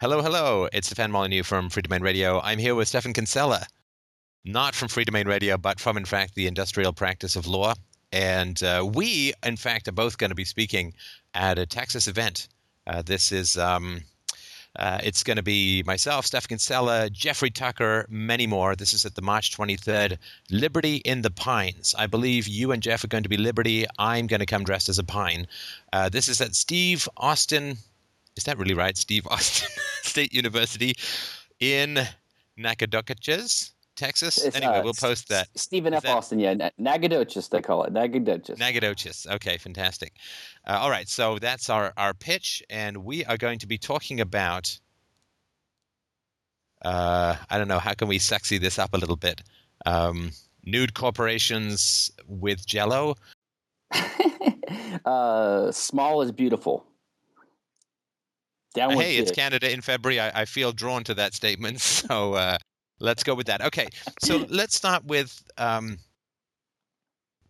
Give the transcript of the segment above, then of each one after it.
Hello, hello. It's Stefan Molyneux from Freedomain Radio. I'm here with Stephan Kinsella, not from Freedomain Radio, but from, in fact, the industrial practice of law. And uh, we, in fact, are both going to be speaking at a Texas event. Uh, this is. Um, uh, it's going to be myself, Stephan Kinsella, Jeffrey Tucker, many more. This is at the March 23rd, Liberty in the Pines. I believe you and Jeff are going to be Liberty. I'm going to come dressed as a pine. Uh, this is at Steve Austin is that really right? Steve Austin State University in Nacogdoches, Texas. It's, anyway, uh, we'll post that. Stephen F. That... Austin, yeah, Nacogdoches they call it. Nacogdoches. Nacogdoches. Okay, fantastic. Uh, all right, so that's our our pitch, and we are going to be talking about. Uh, I don't know. How can we sexy this up a little bit? Um, nude corporations with Jello. uh, small is beautiful. Hey, it's Canada in February. I, I, feel drawn to that statement. So uh, let's go with that. Okay, so let's start with um,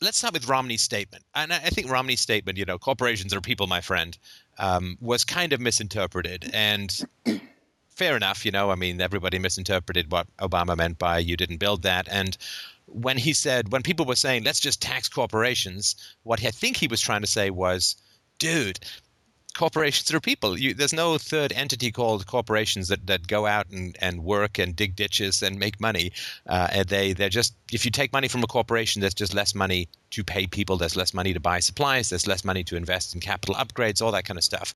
let's start with Romney's statement. And I, I think Romney's statement, you know, corporations are people, my friend, um, was kind of misinterpreted. And fair enough, you know, I mean, everybody misinterpreted what Obama meant by "you didn't build that." And when he said, when people were saying, "Let's just tax corporations," what I think he was trying to say was, "Dude." Corporations are people. You, there's no third entity called corporations that, that go out and, and work and dig ditches and make money. Uh, and they they're just if you take money from a corporation, there's just less money to pay people. There's less money to buy supplies. There's less money to invest in capital upgrades, all that kind of stuff.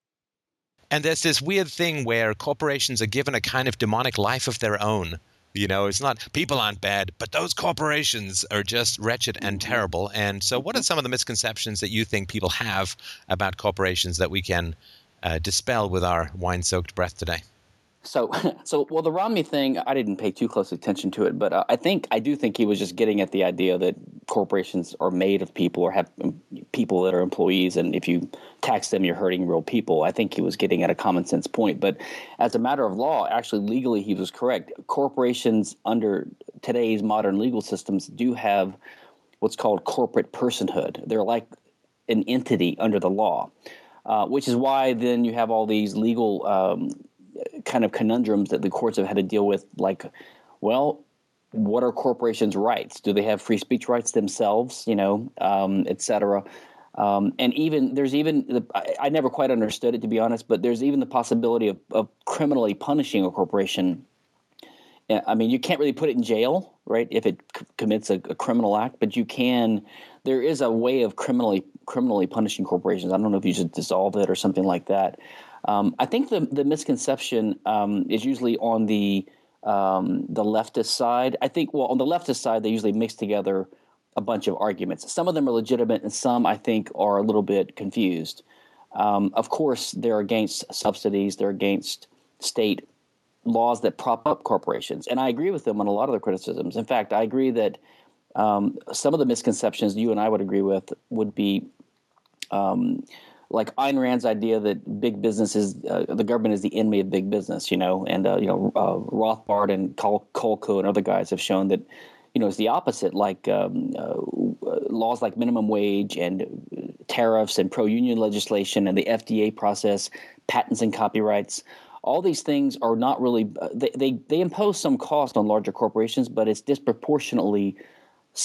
And there's this weird thing where corporations are given a kind of demonic life of their own you know, it's not people aren't bad, but those corporations are just wretched and terrible. And so, what are some of the misconceptions that you think people have about corporations that we can uh, dispel with our wine soaked breath today? So, so well, the Romney thing, I didn't pay too close attention to it, but uh, I think I do think he was just getting at the idea that corporations are made of people or have um, people that are employees, and if you tax them, you're hurting real people. I think he was getting at a common sense point, but as a matter of law, actually legally, he was correct. Corporations under today's modern legal systems do have what's called corporate personhood. They're like an entity under the law. Uh, which is why then you have all these legal um, kind of conundrums that the courts have had to deal with, like, well, what are corporations' rights? Do they have free speech rights themselves? You know, um, et cetera. Um, and even there's even the, I, I, never quite understood it to be honest, but there's even the possibility of, of criminally punishing a corporation. I mean, you can't really put it in jail, right, if it c- commits a, a, criminal act, but you can. There is a way of criminally criminally punishing corporations. I don't know if you should dissolve it or something like that. Um, I think the the misconception um, is usually on the um, the leftist side. I think well on the leftist side they usually mix together a bunch of arguments. Some of them are legitimate, and some I think are a little bit confused. Um, of course, they're against subsidies. They're against state laws that prop up corporations, and I agree with them on a lot of their criticisms. In fact, I agree that um, some of the misconceptions you and I would agree with would be um, like Ayn Rand's idea that big business is uh, the government is the enemy of big business, you know, and uh, you know uh, Rothbard and Col- Kolko and other guys have shown that you know it's the opposite. Like um, uh, laws like minimum wage and tariffs and pro-union legislation and the FDA process, patents and copyrights. All these things are not really uh, they, they, they impose some cost on larger corporations, but it's disproportionately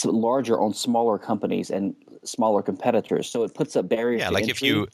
larger on smaller companies and smaller competitors. So it puts up barriers. Yeah, like entry. if you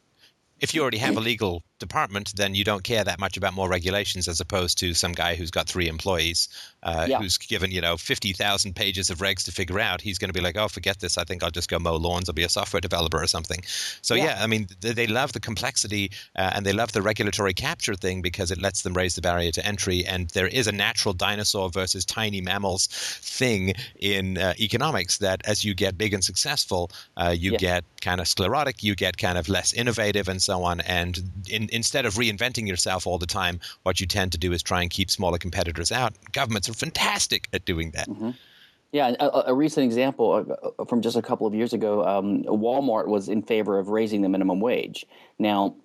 if you already have a legal department, then you don't care that much about more regulations as opposed to some guy who's got three employees, uh, yeah. who's given you know fifty thousand pages of regs to figure out. He's going to be like, oh, forget this. I think I'll just go mow lawns. I'll be a software developer or something. So yeah, yeah I mean, they, they, love the complexity uh, and they love the regulatory capture thing because it lets them raise the barrier to entry. And there is a natural dinosaur versus tiny mammals thing in uh, economics that as you get big and successful, uh, you yeah. get kind of sclerotic, you get kind of less innovative, and so on. And in, instead of reinventing yourself all the time, what you tend to do is try and keep smaller competitors out. Governments are fantastic at doing that. Mm-hmm. Yeah, a, a, recent example uh, uh, from just a couple of years ago, um, Walmart was in favor of raising the minimum wage. Now,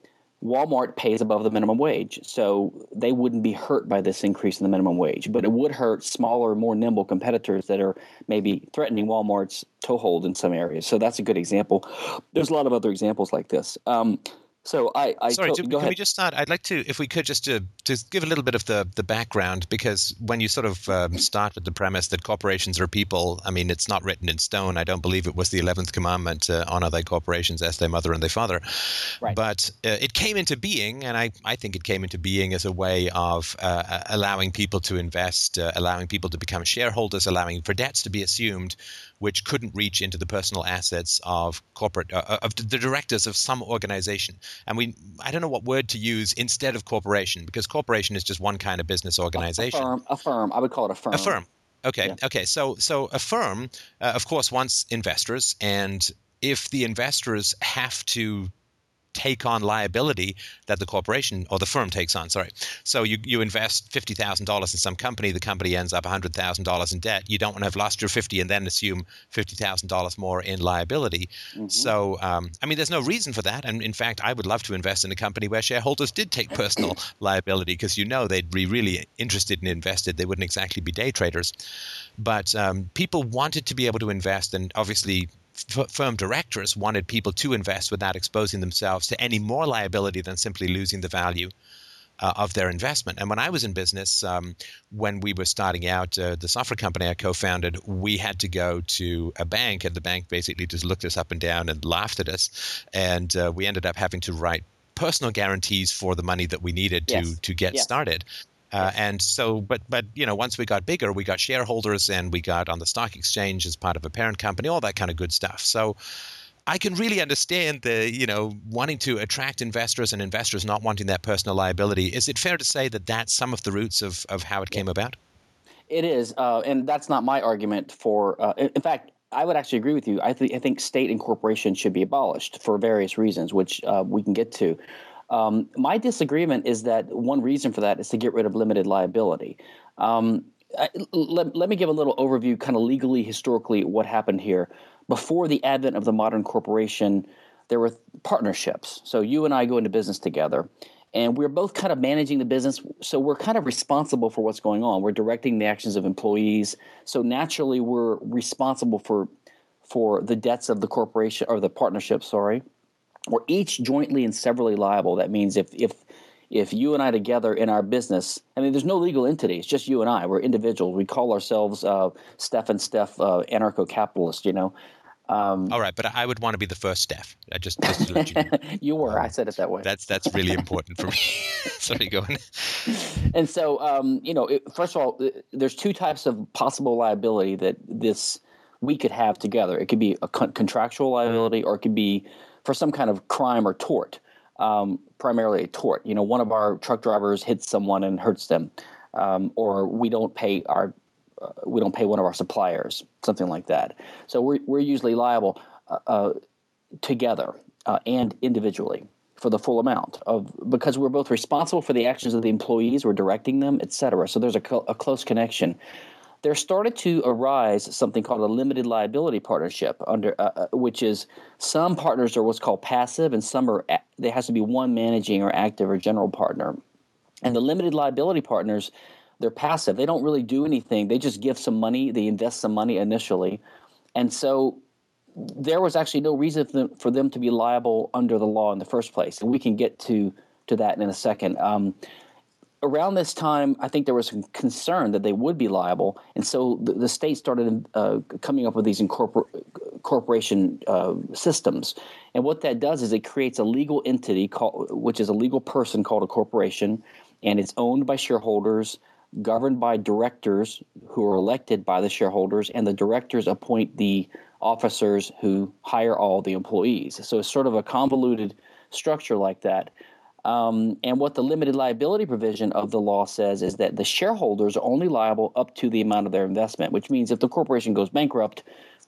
Walmart pays above the minimum wage, so they wouldn't be hurt by this increase in the minimum wage, but it would hurt smaller, more nimble competitors that are maybe threatening Walmart's toehold in some areas. So that's a good example. There's a lot of other examples like this. Um, So I, I sorry. to, can ahead. we just start? I'd like to, if we could, just to to give a little bit of the the background because when you sort of um, start with the premise that corporations are people, I mean, it's not written in stone. I don't believe it was the eleventh commandment to honor thy corporations as thy mother and thy father. Right. But uh, it came into being, and I I think it came into being as a way of uh, allowing people to invest, uh, allowing people to become shareholders, allowing for debts to be assumed which couldn't reach into the personal assets of corporate uh, of the directors of some organization. And we, I don't know what word to use instead of corporation because corporation is just one kind of business organization. A firm, a firm. I would call it a firm. A firm. Okay. Yeah. Okay. So, so a firm, uh, of course, wants investors, and if the investors have to take on liability that the corporation or the firm takes on. Sorry. So you, you invest fifty thousand dollars in some company, the company ends up hundred thousand dollars in debt. You don't want to have lost your fifty and then assume fifty thousand dollars more in liability. Mm-hmm. So um, I mean, there's no reason for that. And in fact, I would love to invest in a company where shareholders did take personal liability because you know they'd be really interested and invested. They wouldn't exactly be day traders, but um, people wanted to be able to invest, and obviously f- firm directors wanted people to invest without exposing themselves to any more liability than simply losing the value uh, of their investment. And when I was in business, um, when we were starting out, uh, the software company I co-founded, we had to go to a bank, and the bank basically just looked us up and down and laughed at us, and uh, we ended up having to write personal guarantees for the money that we needed to Yes. to get Yes. started. Uh, and so, but but you know, once we got bigger, we got shareholders, and we got on the stock exchange as part of a parent company, all that kind of good stuff. So, I can really understand the you know wanting to attract investors and investors not wanting that personal liability. Is it fair to say that that's some of the roots of of how it came about? It is, uh, and that's not my argument for. Uh, in fact, I would actually agree with you. I, th- I think state and corporation should be abolished for various reasons, which uh, we can get to. Um, my disagreement is that one reason for that is to get rid of limited liability. Um, I, let, let me give a little overview, kind of legally, historically, what happened here. Before the advent of the modern corporation, there were partnerships. So you and I go into business together, and we're both kind of managing the business. So we're kind of responsible for what's going on. We're directing the actions of employees. So naturally, we're responsible for for the debts of the corporation or the partnership. Sorry, we're each jointly and severally liable. That means if if if you and I together in our business, I mean, there's no legal entity. It's just you and I. We're individuals. We call ourselves uh, Steph and Steph uh, anarcho-capitalist. You know, All right, but I would want to be the first Steph. I just just to let you know. you were. I said it that way. That's that's really important for me. Sorry, go on. And so, um, you know, it, first of all, there's two types of possible liability that this we could have together. It could be a con- contractual liability, or it could be for some kind of crime or tort. Um, primarily a tort. You know, one of our truck drivers hits someone and hurts them, um, or we don't pay our uh, we don't pay one of our suppliers, something like that. So we're we're usually liable uh, uh, together uh, and individually for the full amount of because we're both responsible for the actions of the employees, we're directing them, et cetera. So there's a, co- a close connection. There started to arise something called a limited liability partnership, under uh, uh, which is some partners are what's called passive, and some are there has to be one managing or active or general partner. And the limited liability partners, they're passive. They don't really do anything. They just give some money. They invest some money initially, and so there was actually no reason for them, for them to be liable under the law in the first place. And we can get to to that in a second. Um, around this time, I think there was some concern that they would be liable, and so the, the state started uh, coming up with these incorpor- corporation uh, systems. And what that does is it creates a legal entity called, which is a legal person called a corporation, and it's owned by shareholders, governed by directors who are elected by the shareholders, and the directors appoint the officers who hire all the employees. So it's sort of a convoluted structure like that. Um, and what the limited liability provision of the law says is that the shareholders are only liable up to the amount of their investment, which means if the corporation goes bankrupt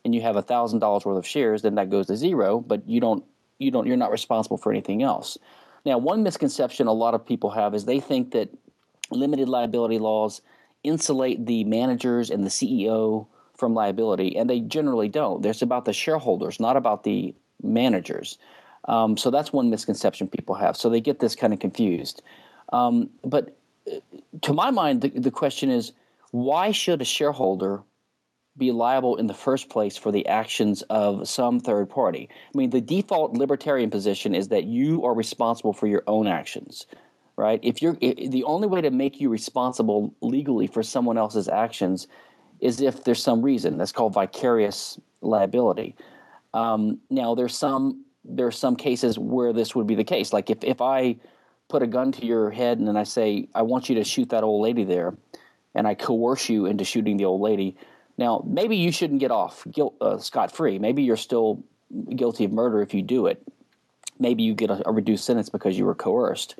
and you have thousand dollars worth of shares, then that goes to zero. But you don't, you don't, you're not responsible for anything else. Now, one misconception a lot of people have is they think that limited liability laws insulate the managers and the CEO from liability, and they generally don't. It's about the shareholders, not about the managers. Um, so that's one misconception people have. So they get this kind of confused. Um, but uh, to my mind, the, the question is why should a shareholder be liable in the first place for the actions of some third party. I mean, the default libertarian position is that you are responsible for your own actions, right? If you're the only way to make you responsible legally for someone else's actions is if there's some reason. That's called vicarious liability. Um, now, there's some there are some cases where this would be the case. Like if if I put a gun to your head and then I say I want you to shoot that old lady there, and I coerce you into shooting the old lady now, maybe you shouldn't get off guilt, uh, scot free. Maybe you're still guilty of murder if you do it. Maybe you get a, a reduced sentence because you were coerced.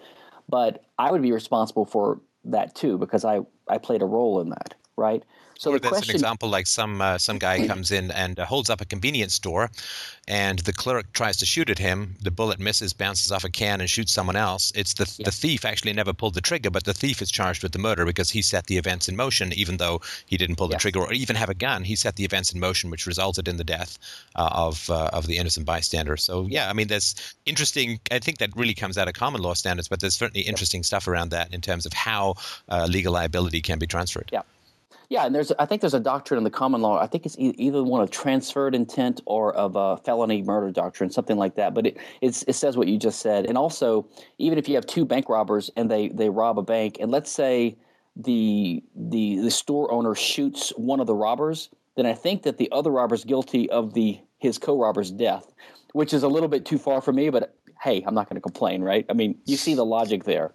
But I would be responsible for that too because I, I played a role in that, right? So or that's question, an example like some uh, some guy comes in and uh, holds up a convenience store, and the clerk tries to shoot at him. The bullet misses, bounces off a can, and shoots someone else. It's the yeah. the thief actually never pulled the trigger, but the thief is charged with the murder because he set the events in motion, even though he didn't pull the trigger or even have a gun. He set the events in motion, which resulted in the death uh, of uh, of the innocent bystander. So yeah, I mean, there's interesting. I think that really comes out of common law standards, but there's certainly interesting stuff around that in terms of how uh, legal liability can be transferred. Yeah. Yeah, and there's I think there's a doctrine in the common law. I think it's either one of transferred intent or of a felony murder doctrine, something like that. But it it says what you just said, and also even if you have two bank robbers and they they rob a bank, and let's say the the the store owner shoots one of the robbers, then I think that the other robber's guilty of the his co-robber's death, which is a little bit too far for me. But hey, I'm not going to complain, right? I mean, you see the logic there.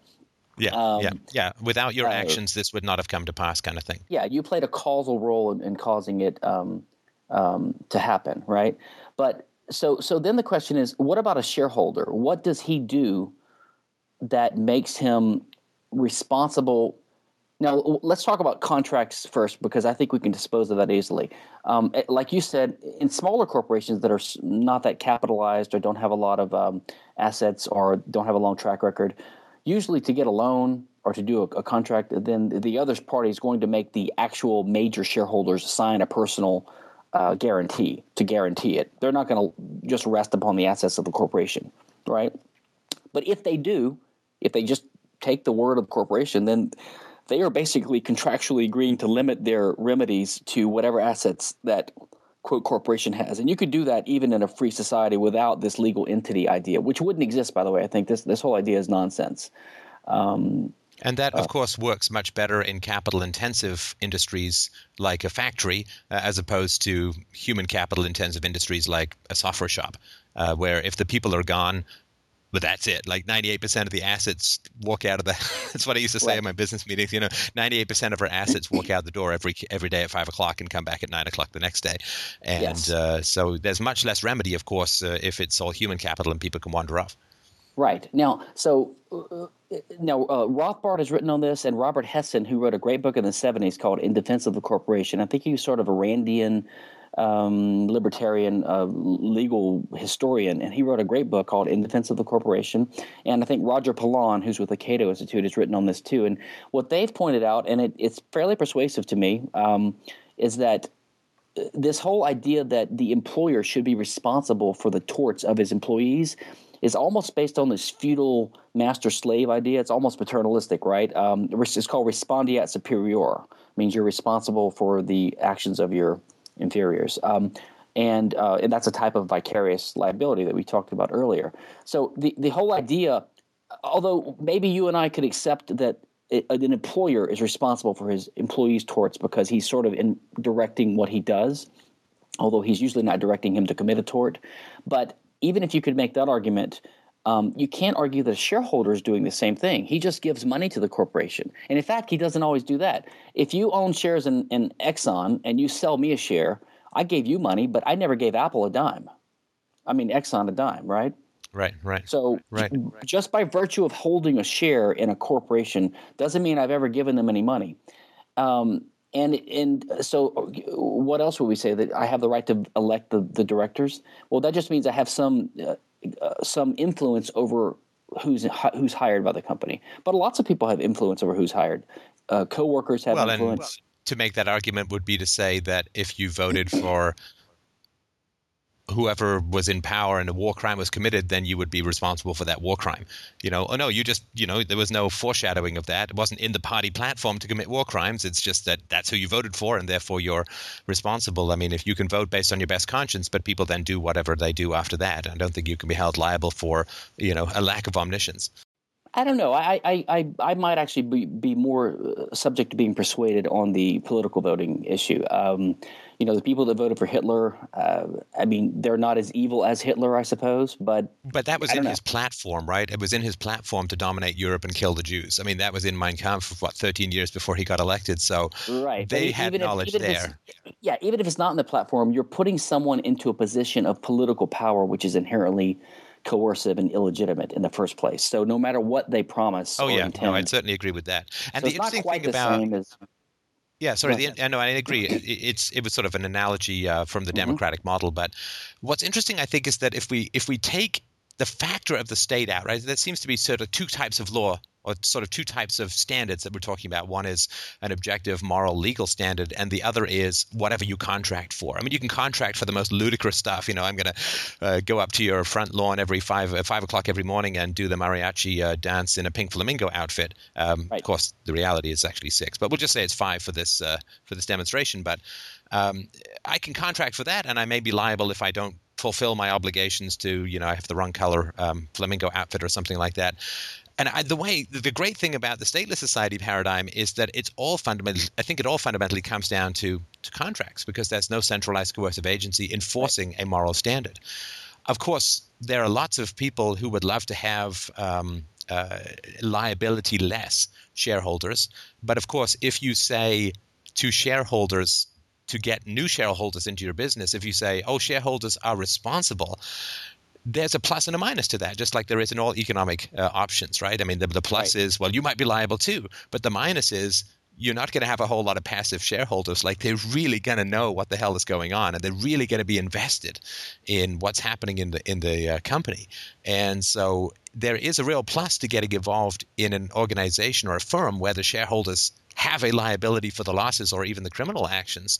Yeah, um, yeah, yeah. Without your uh, actions, this would not have come to pass, kind of thing. Yeah, you played a causal role in, in causing it um, um, to happen, right? But so, so then the question is, what about a shareholder? What does he do that makes him responsible? Now, let's talk about contracts first, because I think we can dispose of that easily. Um, eh, like you said, in smaller corporations that are not that capitalized or don't have a lot of um, assets or don't have a long track record, usually to get a loan or to do a, a, contract, then the other party is going to make the actual major shareholders sign a personal uh, guarantee to guarantee it. They're not going to just rest upon the assets of the corporation, right? But if they do, if they just take the word of the corporation, then they are basically contractually agreeing to limit their remedies to whatever assets that quote corporation has. And you could do that even in a free society without this legal entity idea, which wouldn't exist, by the way. I think this this whole idea is nonsense. Um, and that, of uh, course, works much better in capital intensive industries like a factory, uh, as opposed to human capital intensive industries like a software shop, uh, where if the people are gone, but that's it. Like 98% of the assets walk out of the. that's what I used to say right. in my business meetings. You know, 98% of our assets walk out the door every every day at five o'clock and come back at nine o'clock the next day. And yes. uh, so there's much less remedy, of course, uh, if it's all human capital and people can wander off. Right now, so uh, now uh, Rothbard has written on this, and Robert Hessen, who wrote a great book in the '70s called "In Defense of the Corporation." I think he was sort of a Randian um, libertarian uh, legal historian, and he wrote a great book called In Defense of the Corporation. And I think Roger Pilon, who's with the Cato Institute, has written on this too. And what they've pointed out, and it, it's fairly persuasive to me, um, is that uh, this whole idea that the employer should be responsible for the torts of his employees is almost based on this feudal master slave idea. It's almost paternalistic, right? Um, it's called respondeat superior, means you're responsible for the actions of your inferiors. Um, and, uh, and that's a type of vicarious liability that we talked about earlier. So the, the whole idea, although maybe you and I could accept that it, an employer is responsible for his employees' torts because he's sort of in directing what he does, although he's usually not directing him to commit a tort. But even if you could make that argument, um, you can't argue that a shareholder is doing the same thing. He just gives money to the corporation. And in fact, he doesn't always do that. If you own shares in, in Exxon and you sell me a share, I gave you money, but I never gave Apple a dime. I mean, Exxon a dime, right? Right, right. So right. just by virtue of holding a share in a corporation doesn't mean I've ever given them any money. Um, and and so what else would we say that I have the right to elect the, the directors? Well, that just means I have some uh, uh, some influence over who's who's hired by the company. But lots of people have influence over who's hired. Uh, coworkers have well, influence. to make that argument would be to say that if you voted for whoever was in power and a war crime was committed, then you would be responsible for that war crime. You know, oh no, you just, you know, there was no foreshadowing of that. It wasn't in the party platform to commit war crimes. It's just that that's who you voted for, and therefore you're responsible. I mean, if you can vote based on your best conscience, but people then do whatever they do after that, I don't think you can be held liable for, you know, a lack of omniscience. I don't know. I, I, I, I might actually be, be more uh, subject to being persuaded on the political voting issue. Um, you know, the people that voted for Hitler, uh, I mean, they're not as evil as Hitler, I suppose, but. But that was in know. his platform, right? It was in his platform to dominate Europe and kill the Jews. I mean, that was in Mein Kampf, for, what, 13 years before he got elected. So right. they had knowledge if, there. Yeah, even if it's not in the platform, you're putting someone into a position of political power, which is inherently coercive and illegitimate in the first place. So no matter what they promise. Oh yeah, intend, no, I'd certainly agree with that. And so the interesting thing about as, yeah, sorry. The, I know I agree. It, it's it was sort of an analogy uh, from the mm-hmm. democratic model, but what's interesting, I think, is that if we if we take the factor of the state out, right? There seems to be sort of two types of law sort of two types of standards that we're talking about. One is an objective, moral, legal standard, and the other is whatever you contract for. I mean, you can contract for the most ludicrous stuff. You know, I'm going to uh, go up to your front lawn every five uh, five o'clock every morning and do the mariachi uh, dance in a pink flamingo outfit. Um, right. Of course, the reality is actually six, but we'll just say it's five for this uh, for this demonstration. But um, I can contract for that, and I may be liable if I don't fulfill my obligations to, you know, I have the wrong color um, flamingo outfit or something like that. And I, the way, the great thing about the stateless society paradigm is that it's all fundamentally, I think it all fundamentally comes down to, to contracts because there's no centralized coercive agency enforcing a moral standard. Of course, there are lots of people who would love to have um, uh, liability less shareholders. But of course, if you say to shareholders, to get new shareholders into your business, if you say, oh, shareholders are responsible, there's a plus and a minus to that, just like there is in all economic uh, options, right? I mean, the, the plus right. is, well, you might be liable too, but the minus is you're not going to have a whole lot of passive shareholders. Like they're really going to know what the hell is going on, and they're really going to be invested in what's happening in the in the uh, company. And so there is a real plus to getting involved in an organization or a firm where the shareholders have a liability for the losses or even the criminal actions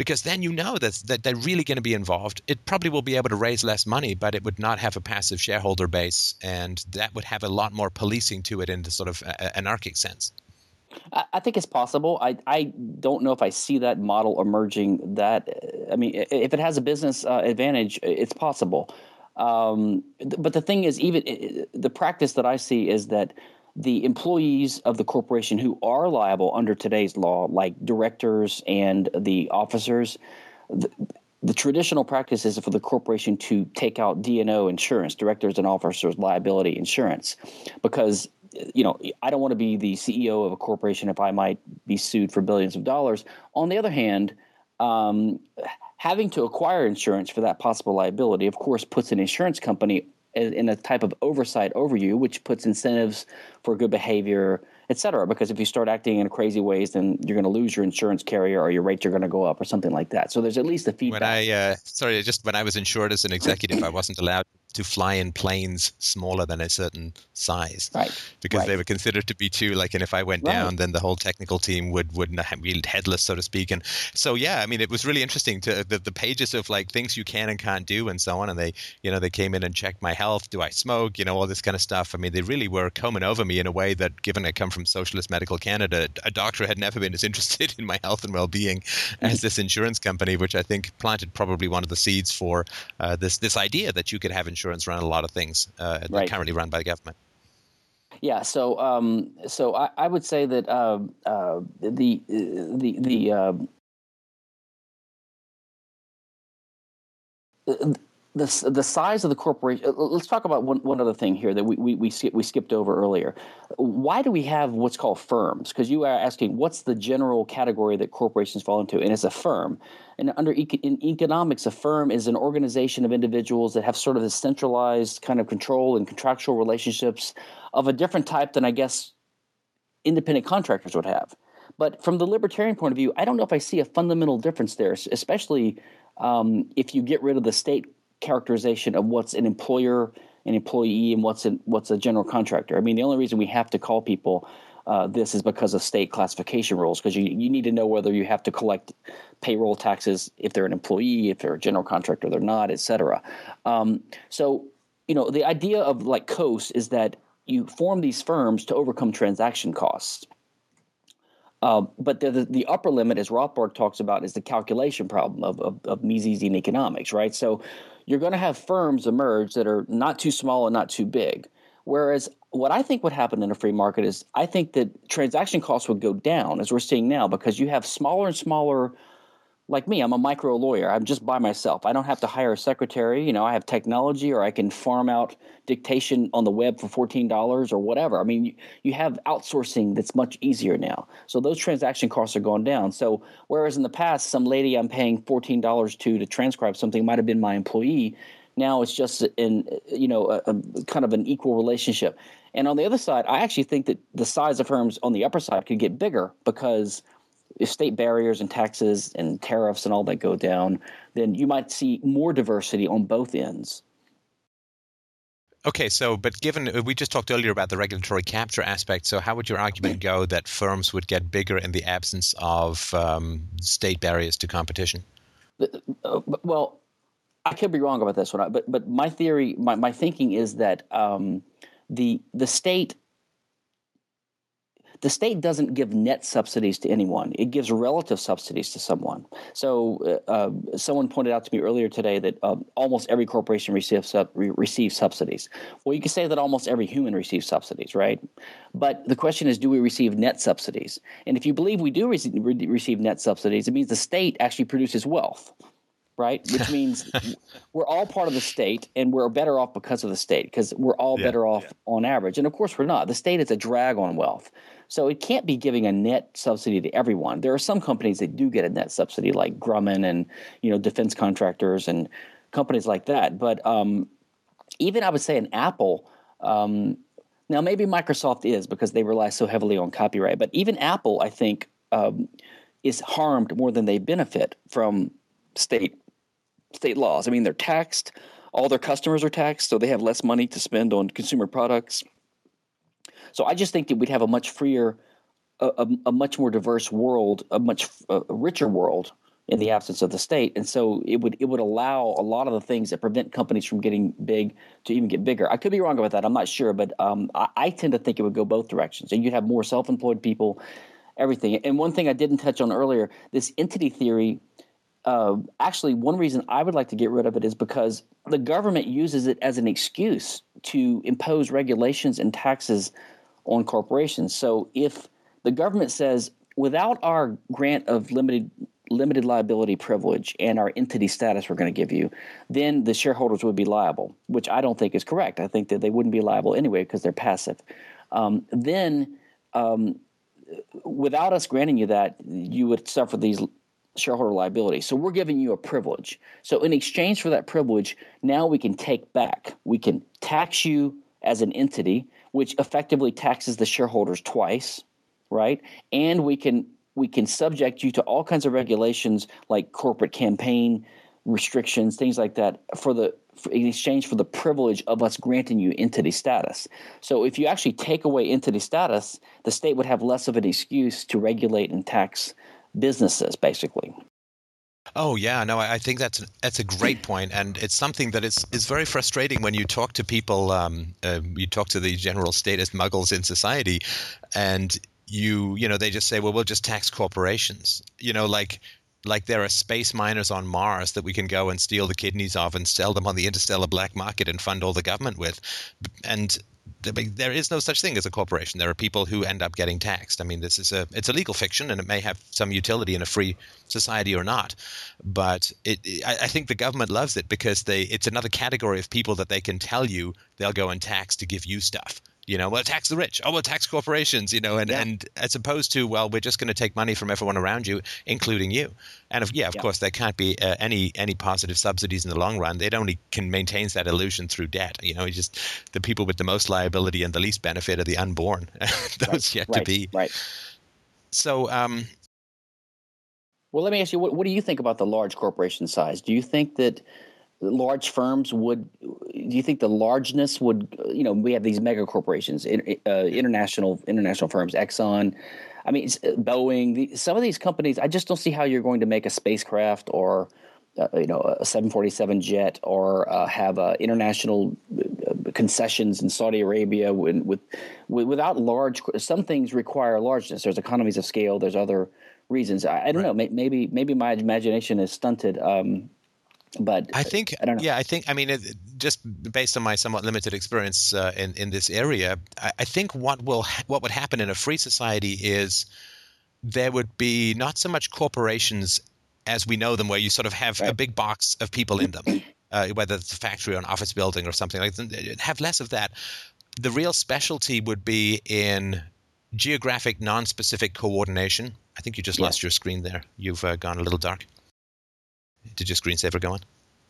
because then you know that, that they're really going to be involved. It probably will be able to raise less money, but it would not have a passive shareholder base, and that would have a lot more policing to it in the sort of a, anarchic sense. I think it's possible. I, I don't know if I see that model emerging. That I mean, if it has a business uh, advantage, it's possible. Um, but the thing is, even the practice that I see is that the employees of the corporation who are liable under today's law, like directors and the officers, the, the traditional practice is for the corporation to take out D&O insurance, directors and officers liability insurance, because you know I don't want to be the CEO of a corporation if I might be sued for billions of dollars. On the other hand, um, having to acquire insurance for that possible liability, of course, puts an insurance company in a type of oversight over you, which puts incentives for good behavior, et cetera. Because if you start acting in crazy ways, then you're going to lose your insurance carrier or your rates are going to go up or something like that. So there's at least a feedback. When I, uh, sorry, just when I was insured as an executive, I wasn't allowed to fly in planes smaller than a certain size, right? Because right. they were considered to be too like, and if I went right. down, then the whole technical team would would be headless, so to speak. And so, yeah, I mean, it was really interesting to the, the pages of like things you can and can't do and so on. And they, you know, they came in and checked my health. Do I smoke? You know, all this kind of stuff. I mean, they really were combing over me in a way that, given I come from socialist medical Canada, a doctor had never been as interested in my health and well being as this insurance company, which I think planted probably one of the seeds for uh, this this idea that you could have insurance run a lot of things uh, right. currently run by the government. Yeah, so um, so I, I, would say that uh, uh, the the the uh, the the size of the corporation. Uh, let's talk about one, one other thing here that we we we, we skipped over earlier. Why do we have what's called firms? Because you are asking what's the general category that corporations fall into, and it's a firm. And under in economics, a firm is an organization of individuals that have sort of a centralized kind of control and contractual relationships of a different type than I guess independent contractors would have. But from the libertarian point of view, I don't know if I see a fundamental difference there, especially um, if you get rid of the state characterization of what's an employer, an employee, and what's an, what's a general contractor. I mean, the only reason we have to call people uh, this is because of state classification rules, because you, you need to know whether you have to collect payroll taxes if they're an employee, if they're a general contractor, they're not, et cetera. Um, so, you know, the idea of like Coase is that you form these firms to overcome transaction costs. Uh, but the, the, the, upper limit, as Rothbard talks about, is the calculation problem of, of, of Mises in economics, right? So you're going to have firms emerge that are not too small and not too big. Whereas what I think would happen in a free market is I think that transaction costs would go down, as we're seeing now, because you have smaller and smaller like me, I'm a micro lawyer. I'm just by myself. I don't have to hire a secretary. You know, I have technology, or I can farm out dictation on the web for fourteen dollars or whatever. I mean, you, have outsourcing that's much easier now. So those transaction costs are going down. So whereas in the past, some lady I'm paying fourteen dollars to to transcribe something might have been my employee. Now it's just in you know a, a kind of an equal relationship. And on the other side, I actually think that the size of firms on the upper side could get bigger because if state barriers and taxes and tariffs and all that go down, then you might see more diversity on both ends. Okay, so but given uh, we just talked earlier about the regulatory capture aspect, so how would your argument go that firms would get bigger in the absence of um, state barriers to competition? Uh, well, I could be wrong about this one, but but my theory, my, my thinking is that um, the the state the state doesn't give net subsidies to anyone; it gives relative subsidies to someone. So, uh, uh someone pointed out to me earlier today that um, almost every corporation receives re- receives subsidies. Well, you can say that almost every human receives subsidies, right? But the question is, do we receive net subsidies? And if you believe we do receive, re- receive net subsidies, it means the state actually produces wealth right? Which means we're all part of the state and we're better off because of the state because we're all yeah, better off yeah. on average. And of course, we're not. The state is a drag on wealth. So it can't be giving a net subsidy to everyone. There are some companies that do get a net subsidy, like Grumman and you know defense contractors and companies like that. But um, even I would say an Apple. Um, now maybe Microsoft is because they rely so heavily on copyright, but even Apple, I think, um, is harmed more than they benefit from state state laws. I mean, they're taxed. All their customers are taxed, so they have less money to spend on consumer products. So I just think that we'd have a much freer, a, a, a much more diverse world, a much a richer world in the absence of the state, and so it would it would allow a lot of the things that prevent companies from getting big to even get bigger. I could be wrong about that. I'm not sure, but um, I, I tend to think it would go both directions, and you'd have more self-employed people, everything. And one thing I didn't touch on earlier, this entity theory. Uh, actually, one reason I would like to get rid of it is because the government uses it as an excuse to impose regulations and taxes on corporations. So if the government says, without our grant of limited limited liability privilege and our entity status we're going to give you, then the shareholders would be liable, which I don't think is correct. I think that they wouldn't be liable anyway because they're passive. Um, then, um, without us granting you that, you would suffer these shareholder liability. So we're giving you a privilege. So in exchange for that privilege, now we can take back, we can tax you as an entity which effectively taxes the shareholders twice, right? And we can we can subject you to all kinds of regulations like corporate campaign restrictions, things like that, for the for, in exchange for the privilege of us granting you entity status. So if you actually take away entity status, the state would have less of an excuse to regulate and tax businesses, basically. Oh yeah, no, I think that's that's a great point, and it's something that is is very frustrating when you talk to people. Um, uh, you talk to the general status muggles in society, and you you know they just say, well, we'll just tax corporations. You know, like like there are space miners on Mars that we can go and steal the kidneys of and sell them on the interstellar black market and fund all the government with, and there is no such thing as a corporation. There are people who end up getting taxed. I mean, this is a it's a legal fiction, and it may have some utility in a free society or not. But it, I, think the government loves it because they it's another category of people that they can tell you they'll go and tax to give you stuff you know, well, tax the rich. Oh, well, tax corporations. You know, and yeah. and as opposed to well, we're just going to take money from everyone around you, including you. And if, yeah, of yeah. course, there can't be uh, any any positive subsidies in the long run. It only can maintains that illusion through debt. You know, just the people with the most liability and the least benefit are the unborn. Those right. yet right. to be. Right. So. um well, let me ask you, what, what do you think about the large corporation size? Do you think that large firms would do you think the largeness would you know we have these mega corporations uh, international international firms exxon. I mean boeing the, some of these companies i just don't see how you're going to make a spacecraft or uh, you know a 747 jet or uh, have uh, international uh, concessions in Saudi Arabia with, with, without large some things require largeness. There's economies of scale there's other reasons. I, I don't right. know maybe maybe my imagination is stunted um, but I think, I don't know. yeah, I think, I mean, it, just based on my somewhat limited experience uh, in in this area, I, I, think what will what would happen in a free society is there would be not so much corporations as we know them, where you sort of have right. a big box of people in them, uh, whether it's a factory or an office building or something like that. Have less of that. The real specialty would be in geographic, non-specific coordination. I think you just yeah. lost your screen there. You've uh, gone a little dark. Did your screensaver go on?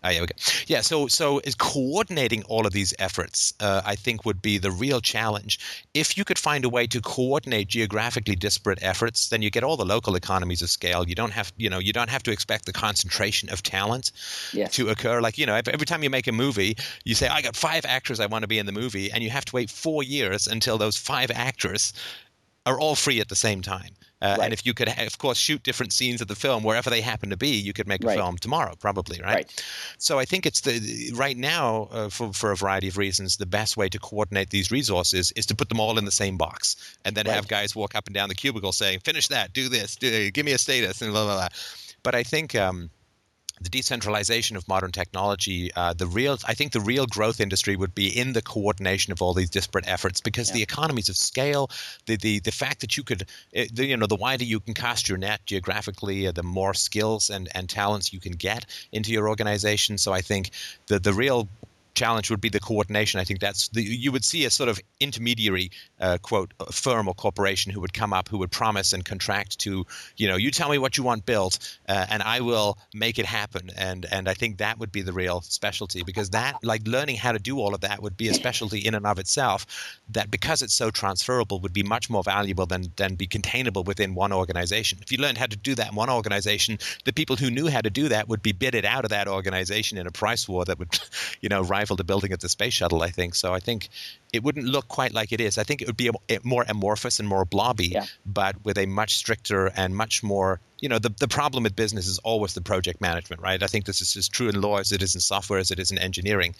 Oh, yeah, okay. Yeah, so so is coordinating all of these efforts, uh, I think, would be the real challenge. If you could find a way to coordinate geographically disparate efforts, then you get all the local economies of scale. You don't have, you know, you don't have to expect the concentration of talent yes. to occur. Like, you know, every time you make a movie, you say, "I got five actors I want to be in the movie," and you have to wait four years until those five actors are all free at the same time. Uh, right. And if you could, of course, shoot different scenes of the film wherever they happen to be, you could make a right. film tomorrow, probably, right? right? So I think it's the right now, uh, for for a variety of reasons, the best way to coordinate these resources is to put them all in the same box, and then have guys walk up and down the cubicle saying, "Finish that, do this, do, give me a status," and blah blah blah. But I think. Um, the decentralization of modern technology, uh, the real, I think the real growth industry would be in the coordination of all these disparate efforts because yeah. the economies of scale, the, the the fact that you could, eh, the, you know, the wider you can cast your net geographically, uh, the more skills and, and talents you can get into your organization. So I think the the real challenge would be the coordination. I think that's the, you would see a sort of intermediary uh, quote firm or corporation who would come up who would promise and contract to you know you tell me what you want built uh, and I will make it happen. And and I think that would be the real specialty because that like learning how to do all of that would be a specialty in and of itself. That because it's so transferable would be much more valuable than than be containable within one organization. If you learned how to do that in one organization, the people who knew how to do that would be bidded out of that organization in a price war that would you know rival the building of the space shuttle. I think so. I think it wouldn't look quite like it is. I think it would be more amorphous and more blobby, yeah. but with a much stricter and much more. You know, the the problem with business is always the project management, right? I think this is as true in law as it is in software as it is in engineering.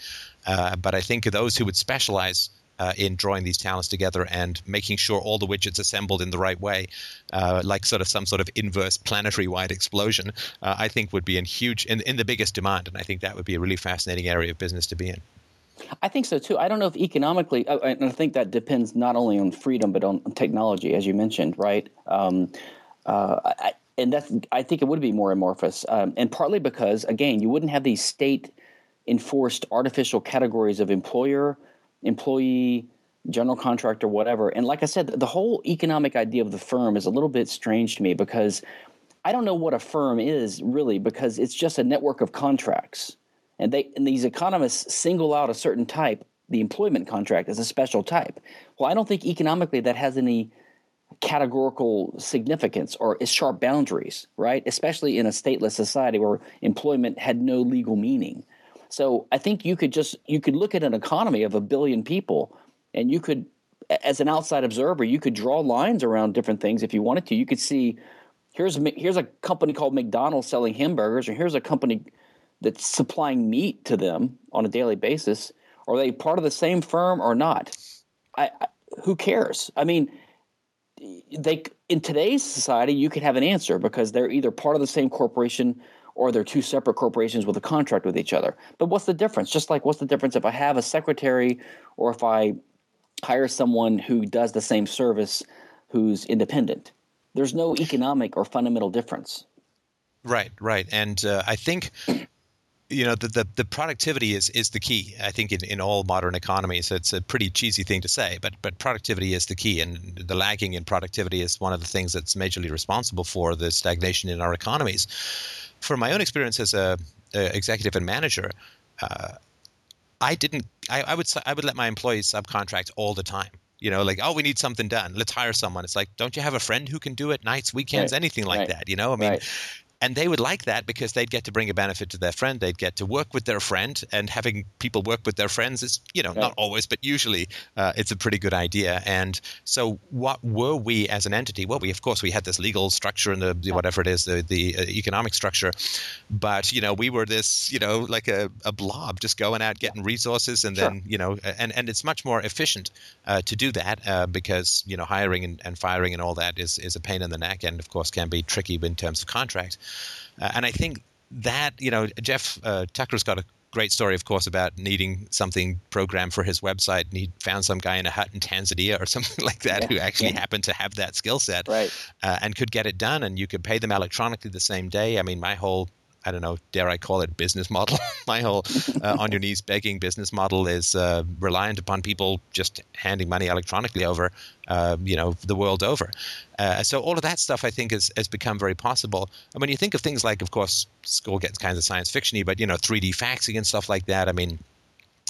Uh, but I think those who would specialize uh, in drawing these talents together and making sure all the widgets assembled in the right way, uh, like sort of some sort of inverse planetary wide explosion, uh, I think would be in huge in, in the biggest demand, and I think that would be a really fascinating area of business to be in. I think so too. I don't know if economically, uh, and I think that depends not only on freedom but on technology, as you mentioned, right? Um, uh, I, and that's I think it would be more amorphous, um, and partly because again, you wouldn't have these state enforced artificial categories of employer employee, general contractor, whatever. And like I said, the whole economic idea of the firm is a little bit strange to me because I don't know what a firm is really because it's just a network of contracts. And they and these economists single out a certain type, the employment contract as a special type. Well, I don't think economically that has any categorical significance or sharp boundaries, right? Especially in a stateless society where employment had no legal meaning. So I think you could just you could look at an economy of a billion people, and you could, as an outside observer, you could draw lines around different things if you wanted to. You could see here's here's a company called McDonald's selling hamburgers, or here's a company that's supplying meat to them on a daily basis. Are they part of the same firm or not? I, I who cares? I mean, they in today's society you could have an answer because they're either part of the same corporation or they're two separate corporations with a contract with each other. But what's the difference? Just like what's the difference if I have a secretary or if I hire someone who does the same service who's independent? There's no economic or fundamental difference. Right, right. And uh, I think you know the, the, the productivity is is the key i think in, in all modern economies it's a pretty cheesy thing to say but but productivity is the key and the lagging in productivity is one of the things that's majorly responsible for the stagnation in our economies from my own experience as a, a executive and manager, uh, I didn't. I, I, would. I would let my employees subcontract all the time. You know, like, oh, we need something done. Let's hire someone. It's like, don't you have a friend who can do it nights, weekends, right. anything like right. that? You know, I mean, right. And they would like that because they'd get to bring a benefit to their friend. They'd get to work with their friend, and having people work with their friends is, you know, right. not always, but usually uh, it's a pretty good idea. And so, what were we as an entity? Well, we of course we had this legal structure and the, the whatever it is, the the uh, economic structure, but you know, we were this, you know, like a, a blob, just going out getting resources, and sure. then you know, and and it's much more efficient uh, to do that uh, because you know, hiring and, and firing and all that is is a pain in the neck, and of course can be tricky in terms of contract. Uh, and I think that you know Jeff uh, Tucker's got a great story, of course, about needing something programmed for his website, and he found some guy in a hut in Tanzania or something like that yeah, who actually yeah. happened to have that skill set, right. uh, and could get it done, and you could pay them electronically the same day. I mean, my whole I don't know, dare I call it business model? My whole uh, on your knees begging business model is uh, reliant upon people just handing money electronically over, uh, you know, the world over. Uh, so all of that stuff, I think, has, has become very possible. And when you think of things like, of course, school gets kinds of science fictiony, but you know, 3D faxing and stuff like that. I mean,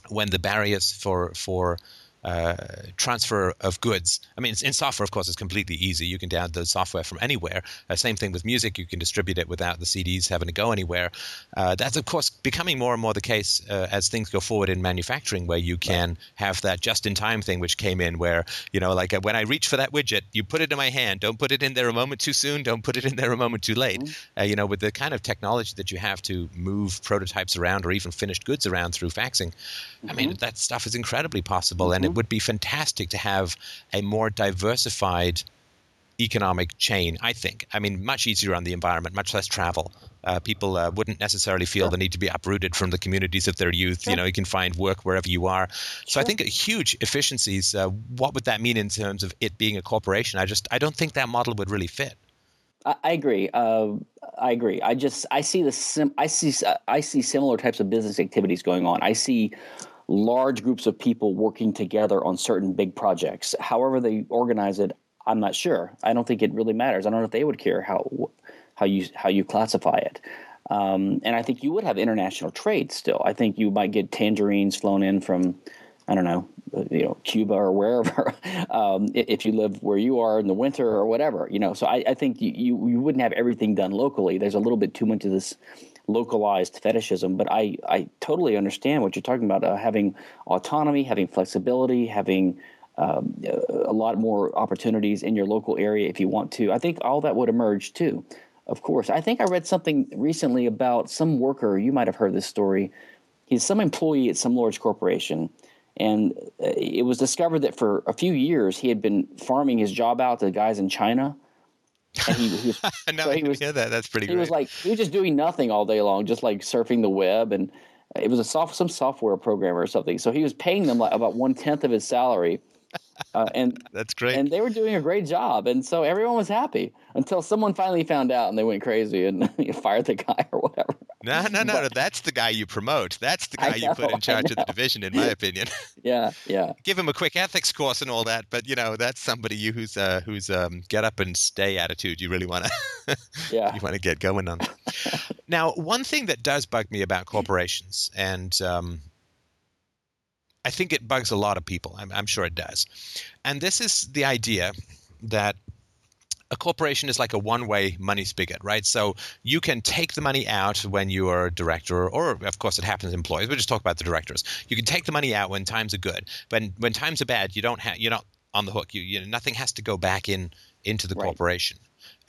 when the barriers for for uh, transfer of goods. I mean, in software, of course, it's completely easy. You can download the software from anywhere. Uh, same thing with music; you can distribute it without the CDs having to go anywhere. Uh, that's, of course, becoming more and more the case uh, as things go forward in manufacturing, where you can have that just-in-time thing, which came in, where you know, like uh, when I reach for that widget, you put it in my hand. Don't put it in there a moment too soon. Don't put it in there a moment too late. Mm-hmm. Uh, you know, with the kind of technology that you have to move prototypes around or even finished goods around through faxing, mm-hmm. I mean, mm-hmm. that stuff is incredibly possible, mm-hmm. and it would be fantastic to have a more diversified economic chain, I think. I mean, much easier on the environment, much less travel. Uh, people uh, wouldn't necessarily feel sure. the need to be uprooted from the communities of their youth. Sure. You know, you can find work wherever you are. So. I think huge efficiencies. Uh, what would that mean in terms of it being a corporation? I just I don't think that model would really fit. I, I agree. Uh, I agree. I just I see the sim- I see I see similar types of business activities going on. I see large groups of people working together on certain big projects. However they organize it, I'm not sure. I don't think it really matters. I don't know if they would care how how you how you classify it. Um, and I think you would have international trade still. I think you might get tangerines flown in from I don't know, you know, Cuba or wherever, um, if you live where you are in the winter or whatever, you know. So I, I think you, you, you wouldn't have everything done locally. There's a little bit too much of this localized fetishism. But I, I totally understand what you're talking about uh, having autonomy, having flexibility, having um, a lot more opportunities in your local area if you want to. I think all that would emerge too. Of course, I think I read something recently about some worker. You might have heard this story. He's some employee at some large corporation, and uh, it was discovered that for a few years he had been farming his job out to guys in China and he, he was, no, so he was, hear that. That's pretty. He great. was like he was just doing nothing all day long, just like surfing the web, and it was a soft some software programmer or something. So he was paying them like about one tenth of his salary, uh, and that's great. And they were doing a great job, and so everyone was happy until someone finally found out and they went crazy and fired the guy or whatever. No, no, no, but, That's the guy you promote. That's the guy know, you put in charge of the division, in my opinion. yeah, yeah. Give him a quick ethics course and all that, but you know that's somebody you who's uh, who's um, get up and stay attitude. You really want to, yeah, you want to get going on. now, one thing that does bug me about corporations, and um, I think it bugs a lot of people. I'm, I'm sure it does, and this is the idea that a corporation is like a one-way money spigot, right? So you can take the money out when you are a director, or of course it happens employees. We'll just talk about the directors. You can take the money out when times are good, but when times are bad, you don't have you're not on the hook. You, you know, nothing has to go back in into the right. corporation.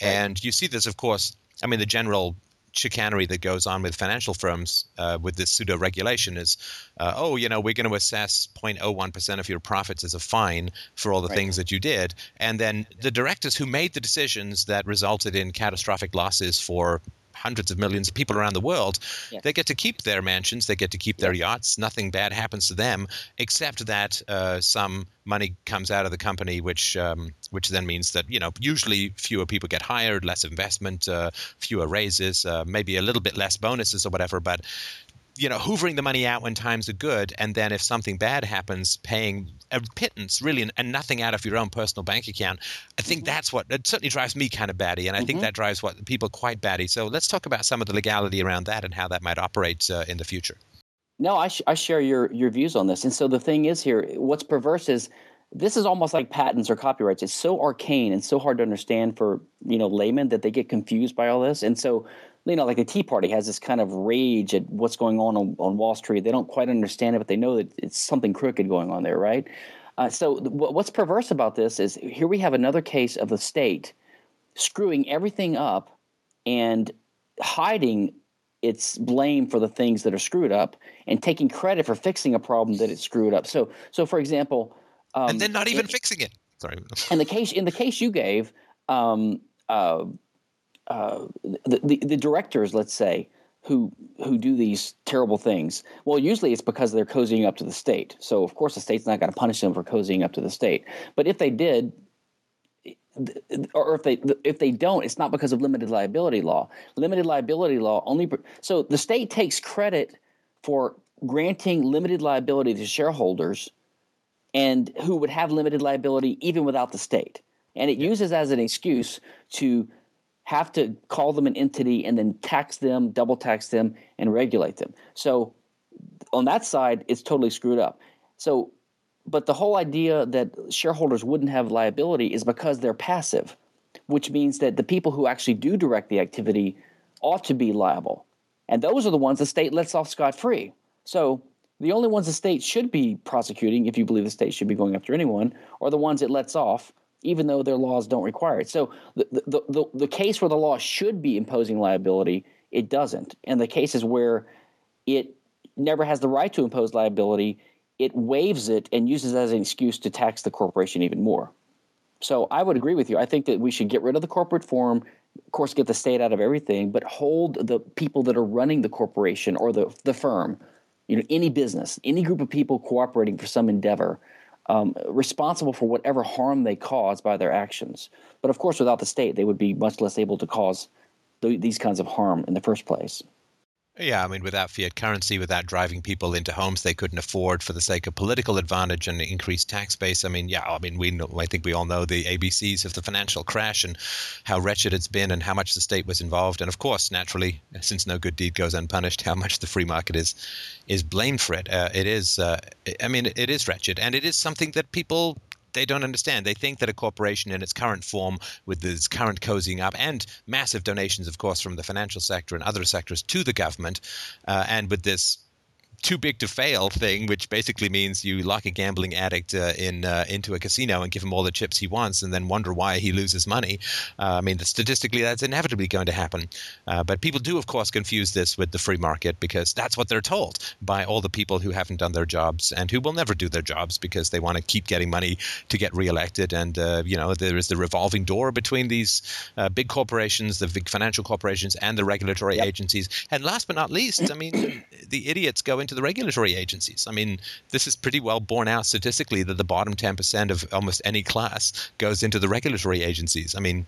Right. And you see this, of course. I mean, the general chicanery that goes on with financial firms uh, with this pseudo regulation is, uh, oh, you know, we're going to assess 0.01% of your profits as a fine for all the right. things that you did. And then the directors who made the decisions that resulted in catastrophic losses for hundreds of millions of people around the world, yeah. they get to keep their mansions, they get to keep their yachts. Nothing bad happens to them, except that uh, some money comes out of the company, which um, which then means that you know usually fewer people get hired, less investment, uh, fewer raises, uh, maybe a little bit less bonuses or whatever. But you know, hoovering the money out when times are good, and then if something bad happens, paying a pittance really and nothing out of your own personal bank account. I think mm-hmm. that's what it certainly drives me kind of batty, and I mm-hmm. think that drives what people quite batty. So let's talk about some of the legality around that and how that might operate uh, in the future. No, I, sh- I share your your views on this, and so the thing is here, what's perverse is this is almost like patents or copyrights. It's so arcane and so hard to understand for you know laymen that they get confused by all this. And so, you know, like the Tea Party has this kind of rage at what's going on on, on Wall Street. They don't quite understand it, but they know that it's something crooked going on there, right? Uh, so, what's perverse about this is here we have another case of the state screwing everything up and hiding its blame for the things that are screwed up and taking credit for fixing a problem that it screwed up. So, so for example, um, and then not even fixing it. Sorry. And the case in the case you gave, um, uh, uh, the, the, the directors, let's say, who who do these terrible things. Well, usually it's because they're cozying up to the state. So of course the state's not going to punish them for cozying up to the state. But if they did, or if they if they don't, it's not because of limited liability law. Limited liability law only so the state takes credit for granting limited liability to shareholders and who would have limited liability even without the state. And it uses as an excuse to have to call them an entity and then tax them, double tax them, and regulate them. So on that side, it's totally screwed up. So, but the whole idea that shareholders wouldn't have liability is because they're passive, which means that the people who actually do direct the activity ought to be liable. And those are the ones the state lets off scot free. So the only ones the state should be prosecuting, if you believe the state should be going after anyone, are the ones it lets off, even though their laws don't require it. So the, the, the, the case where the law should be imposing liability, it doesn't. And the cases where it never has the right to impose liability, it waives it and uses it as an excuse to tax the corporation even more. So I would agree with you. I think that we should get rid of the corporate form, of course, get the state out of everything, but hold the people that are running the corporation or the, the firm you know, any business, any group of people cooperating for some endeavor, um, responsible for whatever harm they cause by their actions. But of course, without the state, they would be much less able to cause th- these kinds of harm in the first place. Yeah, I mean, without fiat currency, without driving people into homes they couldn't afford for the sake of political advantage and increased tax base. I mean, yeah, I mean, we know, I think we all know the ABCs of the financial crash and how wretched it's been and how much the state was involved, and of course, naturally, since no good deed goes unpunished, how much the free market is is blamed for it. Uh, it is, uh, I mean, it is wretched, and it is something that people they don't understand. They think that a corporation in its current form, with its current cozying up and massive donations, of course, from the financial sector and other sectors to the government, uh, and with this too big to fail thing, which basically means you lock a gambling addict uh, in uh, into a casino and give him all the chips he wants, and then wonder why he loses money. Uh, I mean, statistically, that's inevitably going to happen. Uh, but people do, of course, confuse this with the free market because that's what they're told by all the people who haven't done their jobs and who will never do their jobs because they want to keep getting money to get reelected. And uh, you know, there is the revolving door between these uh, big corporations, the big financial corporations, and the regulatory yep. agencies. And last but not least, I mean, the idiots go into to the regulatory agencies. I mean, this is pretty well borne out statistically that the bottom 10% of almost any class goes into the regulatory agencies. I mean,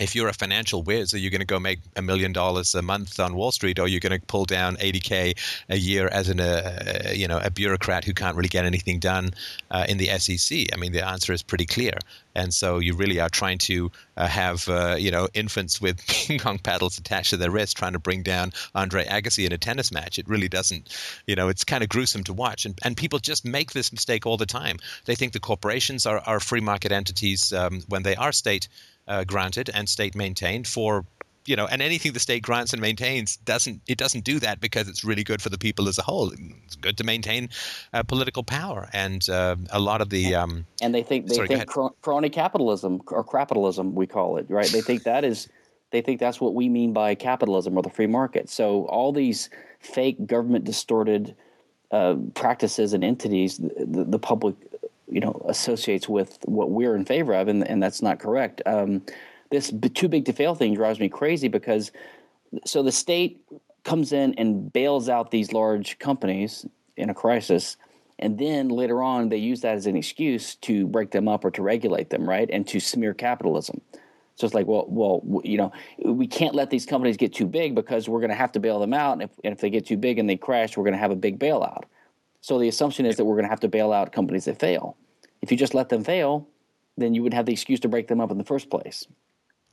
if you're a financial whiz, are you going to go make a million dollars a month on Wall Street, or are you going to pull down 80k a year as an, uh, you know, a bureaucrat who can't really get anything done uh, in the SEC? I mean, the answer is pretty clear. And so you really are trying to uh, have, uh, you know, infants with ping pong paddles attached to their wrists, trying to bring down Andre Agassi in a tennis match. It really doesn't, you know, it's kind of gruesome to watch. And, and people just make this mistake all the time. They think the corporations are, are free market entities um, when they are state uh, granted and state maintained for you know, and anything the state grants and maintains doesn't it doesn't do that because it's really good for the people as a whole. It's good to maintain uh, political power, and uh, a lot of the um, and they think they sorry, think crony capitalism or capitalism we call it right. They think that is they think that's what we mean by capitalism or the free market. So all these fake government distorted uh, practices and entities, the, the public you know associates with what we're in favor of, and and that's not correct. Um, this too big to fail thing drives me crazy because so the state comes in and bails out these large companies in a crisis and then later on they use that as an excuse to break them up or to regulate them right and to smear capitalism so it's like well well you know we can't let these companies get too big because we're going to have to bail them out and if, and if they get too big and they crash we're going to have a big bailout so the assumption is that we're going to have to bail out companies that fail. If you just let them fail, then you would have the excuse to break them up in the first place.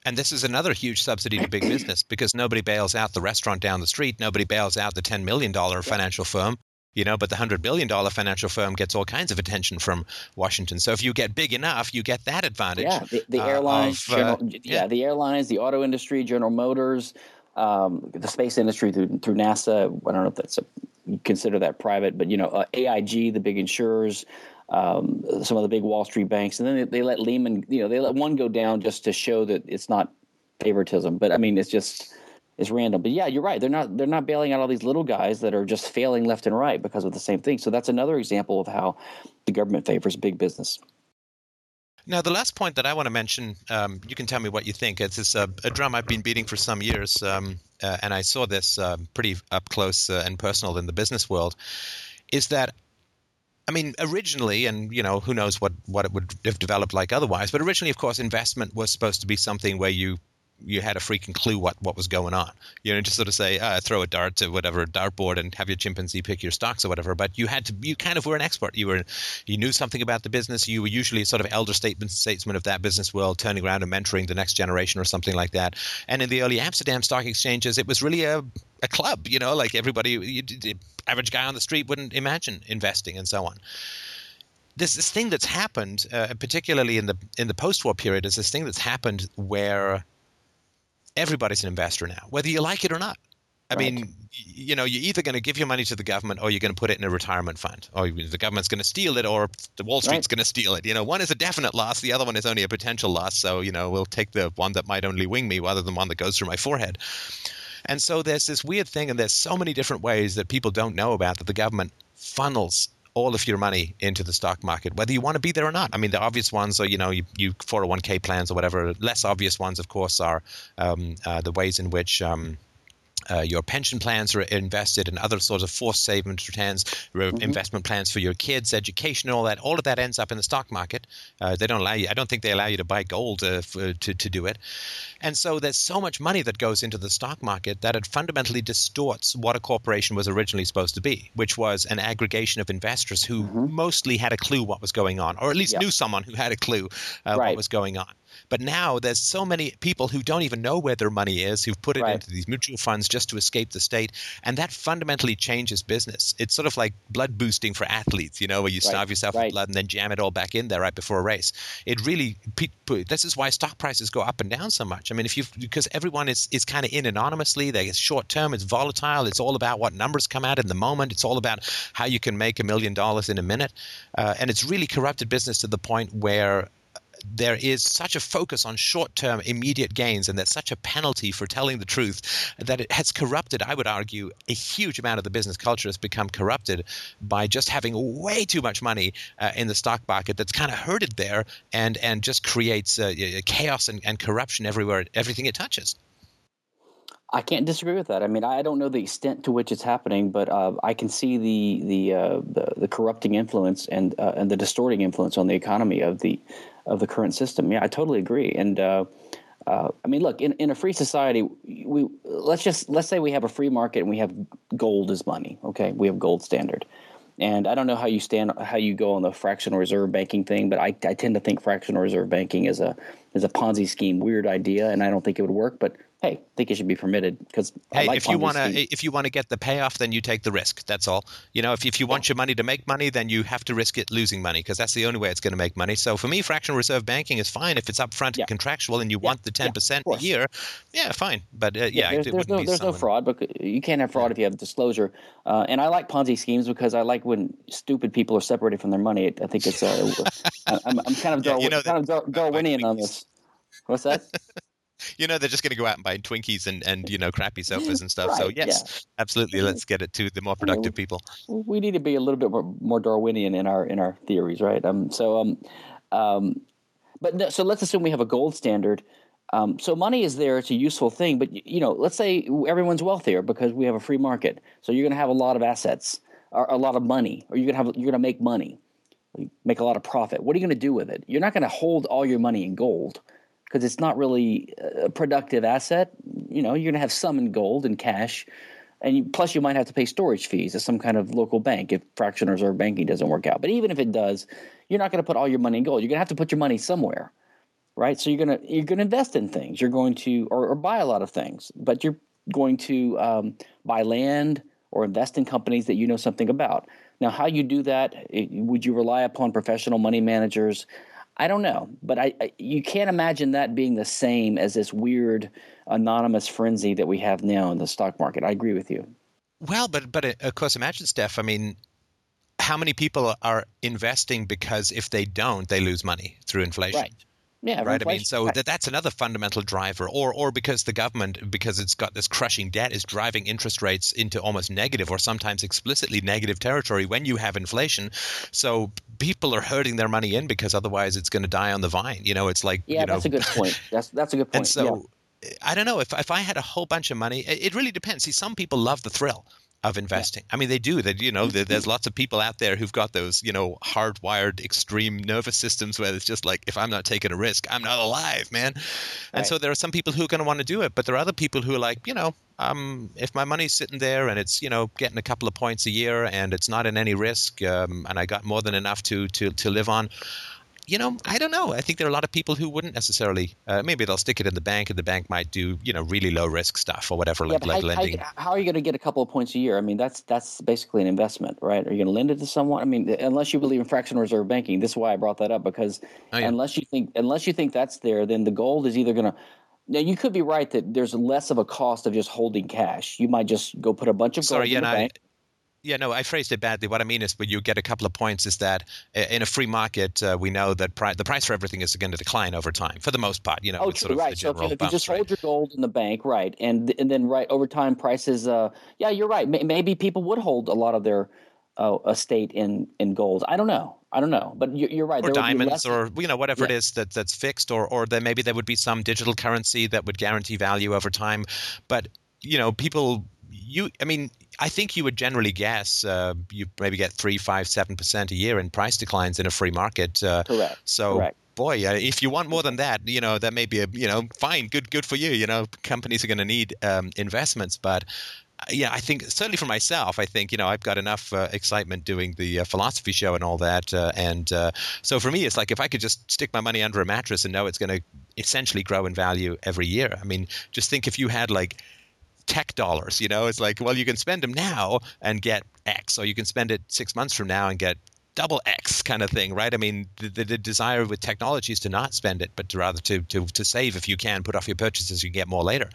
And this is another huge subsidy to big business because nobody bails out the restaurant down the street. Nobody bails out the $10 million financial firm. you know but the 100 billion dollar financial firm gets all kinds of attention from washington so if you get big enough you get that advantage yeah the, the airlines uh, of, general, yeah. yeah. the airlines the auto industry general motors um, the space industry through through nasa i don't know if that's a, consider that private but you know uh, aig the big insurers um, some of the big wall street banks and then they, they let lehman you know they let one go down just to show that it's not favoritism but i mean it's just it's random. But yeah, you're right. They're not they're not bailing out all these little guys that are just failing left and right because of the same thing. So that's another example of how the government favors big business. Now, the last point that I want to mention, um, you can tell me what you think. It's this, uh, a drum I've been beating for some years, um, uh, and I saw this uh, pretty up close uh, and personal in the business world. Is that I mean, originally, and you know, who knows what what it would have developed like otherwise. But originally, of course, investment was supposed to be something where you you had a freaking clue what, what was going on. You know, just sort of say, uh, throw a dart to whatever dartboard and have your chimpanzee pick your stocks or whatever. But you had to, you kind of were an expert. You were, you knew something about the business. You were usually sort of elder statesman of that business world, turning around and mentoring the next generation or something like that. And in the early Amsterdam stock exchanges, it was really a a club. You know, like everybody, you, the average guy on the street wouldn't imagine investing and so on this this thing that's happened, uh, particularly in the in the post-war period, is this thing that's happened where everybody's an investor now, whether you like it or not. I right. mean, you know, you're either going to give your money to the government or you're going to put it in a retirement fund, or the government's going to steal it, or the Wall Street's right. going to steal it. You know, one is a definite loss, the other one is only a potential loss. So, you know, we'll take the one that might only wing me rather than one that goes through my forehead. And so there's this weird thing, and there's so many different ways that people don't know about that the government funnels all of your money into the stock market, whether you want to be there or not. I mean, the obvious ones are, you know, you, you 401k plans or whatever. Less obvious ones, of course, are um, uh, the ways in which um, uh, your pension plans are invested in other sorts of forced savings returns, mm-hmm. investment plans for your kids, education, all that. All of that ends up in the stock market. Uh, they don't allow you. I don't think they allow you to buy gold uh, for, to to do it. And so there's so much money that goes into the stock market that it fundamentally distorts what a corporation was originally supposed to be, which was an aggregation of investors who mm-hmm. mostly had a clue what was going on, or at least yep. knew someone who had a clue uh, right. what was going on. But now there's so many people who don't even know where their money is, who've put it right. into these mutual funds just to escape the state. And that fundamentally changes business. It's sort of like blood boosting for athletes, you know, where you starve right. yourself right. with blood and then jam it all back in there right before a race. It really, this is why stock prices go up and down so much. I mean, if you, because everyone is, is kind of in anonymously, they're short term, it's volatile, it's all about what numbers come out in the moment, it's all about how you can make a million dollars in a minute. Uh, and it's really corrupted business to the point where there is such a focus on short term immediate gains and there's such a penalty for telling the truth that it has corrupted, I would argue, a huge amount of the business culture has become corrupted by just having way too much money uh, in the stock market that's kind of herded there and, and just creates uh, chaos and, and corruption everywhere, everything it touches. I can't disagree with that. I mean, I don't know the extent to which it's happening, but uh, I can see the the, uh, the, the corrupting influence and uh, and the distorting influence on the economy of the of the current system. Yeah, I totally agree. And uh, uh, I mean, look, in, in a free society, we let's just let's say we have a free market and we have gold as money. Okay, we have gold standard. And I don't know how you stand, how you go on the fractional reserve banking thing, but I, I tend to think fractional reserve banking is a is a Ponzi scheme, weird idea, and I don't think it would work. But hey, I think it should be permitted because hey, like if you want to if you want to get the payoff, then you take the risk. That's all. You know, if if you want your money to make money, then you have to risk it losing money because that's the only way it's going to make money. So for me, fractional reserve banking is fine if it's upfront yeah. and contractual, and you yeah. want the ten yeah, percent a year. Yeah, fine. But uh, yeah, there's, there's no there's no fraud, but you can't have fraud if you have disclosure. Uh, and I like Ponzi schemes because I like when stupid people are separated from their money. I think it's uh, I'm, I'm kind of Darwin, you know, kind of Darwinian on this. What's that? you know they're just going to go out and buy Twinkies and and you know crappy sofas and stuff. Right, so yes, yeah. absolutely, let's get it to the more productive people. We need to be a little bit more, more Darwinian in our in our theories, right? Um, so um, um, but no, so let's assume we have a gold standard. Um, so money is there; it's a useful thing. But you know, let's say everyone's wealthier because we have a free market. So you're going to have a lot of assets, or a lot of money, or you're going to have you're going to make money, make a lot of profit. What are you going to do with it? You're not going to hold all your money in gold because it's not really a productive asset. You know, you're going to have some in gold and cash, and you, plus you might have to pay storage fees at some kind of local bank if fractional reserve banking doesn't work out. But even if it does, you're not going to put all your money in gold. You're going to have to put your money somewhere, right? So you're going to you're going to invest in things. You're going to or, or buy a lot of things, but you're going to um, buy land or invest in companies that you know something about. Now, how you do that? Would you rely upon professional money managers? I don't know, but I, I, you can't imagine that being the same as this weird anonymous frenzy that we have now in the stock market. I agree with you. Well, but but uh, of course, imagine Steph. I mean, how many people are investing because if they don't, they lose money through inflation? Right. Yeah, right. I mean, so that, that's another fundamental driver, or or because the government, because it's got this crushing debt, is driving interest rates into almost negative or sometimes explicitly negative territory when you have inflation. So people are hurting their money in because otherwise it's going to die on the vine. You know, it's like yeah, you know, that's a good point. That's that's a good point. And so. Yeah. I don't know if if I had a whole bunch of money. It really depends. See, some people love the thrill of investing. Yeah. I mean, they do. That you know, there's lots of people out there who've got those you know hardwired extreme nervous systems where it's just like, if I'm not taking a risk, I'm not alive, man. Right. And so there are some people who are going to want to do it, but there are other people who are like, you know, um, if my money's sitting there and it's you know getting a couple of points a year and it's not in any risk, um, and I got more than enough to to to live on, you know, I don't know. I think there are a lot of people who wouldn't necessarily. Uh, maybe they'll stick it in the bank, and the bank might do, you know, really low risk stuff or whatever, yeah, like, like lending. How, how, are you going to get a couple of points a year? I mean, that's that's basically an investment, right? Are you going to lend it to someone? I mean, unless you believe in fractional reserve banking, this is why I brought that up because oh, yeah. unless you think unless you think that's there, then the gold is either going to now you could be right that there's less of a cost of just holding cash. You might just go put a bunch of gold Sorry, in yeah, the bank. Yeah, no, I phrased it badly. What I mean is, when you get a couple of points, is that uh, in a free market, uh, we know that pri- the price for everything is going to decline over time, for the most part. You know, oh, true, right. so if you, if you just right? hold your gold in the bank, right, and and then right over time, prices. Uh, yeah, you're right. maybe people would hold a lot of their uh, estate in in gold. I don't know. I don't know, but you're, right. Or diamonds, or you know, whatever yeah. it is that that's fixed, or or maybe there would be some digital currency that would guarantee value over time. But you know, people you i mean i think you would generally guess uh, you maybe get three five seven percent a year in price declines in a free market uh, correct so correct. boy uh, if you want more than that you know that may be a you know fine good good for you you know companies are going to need um, investments but uh, yeah, I think certainly for myself, I think you know I've got enough uh, excitement doing the uh, philosophy show and all that, uh, and uh, so for me, it's like if I could just stick my money under a mattress and know it's going to essentially grow in value every year. I mean, just think if you had like tech dollars. You know, it's like, well, you can spend them now and get X, or you can spend it six months from now and get double X kind of thing, right? I mean, the, the, the, desire with technology is to not spend it, but to rather to, to, to save if you can, put off your purchases, you get more later.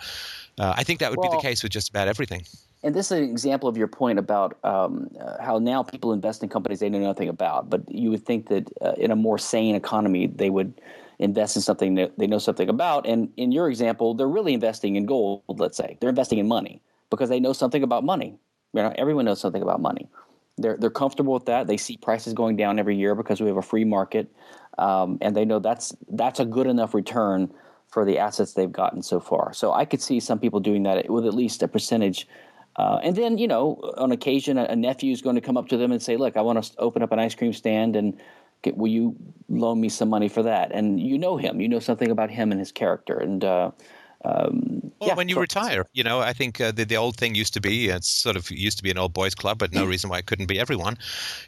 Uh, I think that would well, be the case with just about everything. And this is an example of your point about um, uh, how now people invest in companies they know nothing about. But you would think that uh, in a more sane economy, they would – invest in something that they know something about. And in your example, they're really investing in gold, let's say. They're investing in money because they know something about money. You know, everyone knows something about money. They're, they're comfortable with that. They see prices going down every year because we have a free market. Um, and they know that's, that's a good enough return for the assets they've gotten so far. So I could see some people doing that with at least a percentage uh, and then, you know, on occasion, a, a nephew is going to come up to them and say, "Look, I want to open up an ice cream stand, and will you loan me some money for that? And you know him, you know something about him and his character. And uh, um, well, yeah, when you so, retire, you know, I think uh, the, the old thing used to be it's sort of used to be an old boys club, but no mm. reason why it couldn't be everyone.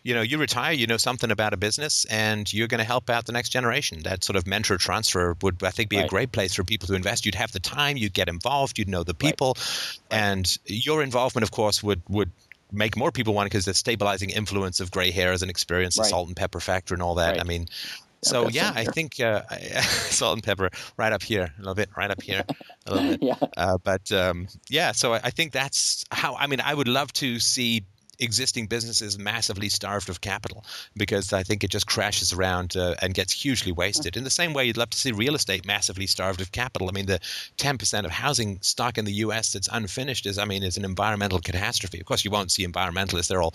You know, you retire, you know something about a business, and you're going to help out the next generation. That sort of mentor transfer would, I think, be right. a great place for people to invest. You'd have the time, you'd get involved, you'd know the people, right. and your involvement, of course, would would make more people want it because the stabilizing influence of gray hair as an experience, the right. salt and pepper factor, and all that. Right. I mean, so yeah, I think uh, salt and pepper right up here, a little bit right up here, a little bit. yeah. Uh, but um, yeah, so I think that's how. I mean, I would love to see existing businesses massively starved of capital because I think it just crashes around uh, and gets hugely wasted. In the same way, you'd love to see real estate massively starved of capital. I mean, the 10% of housing stock in the U.S. that's unfinished is, I mean, is an environmental catastrophe. Of course, you won't see environmentalists; they're all